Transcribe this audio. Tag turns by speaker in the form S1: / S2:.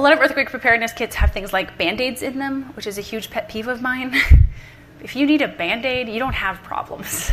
S1: A lot of earthquake preparedness kits have things like band aids in them, which is a huge pet peeve of mine. if you need a band aid, you don't have problems.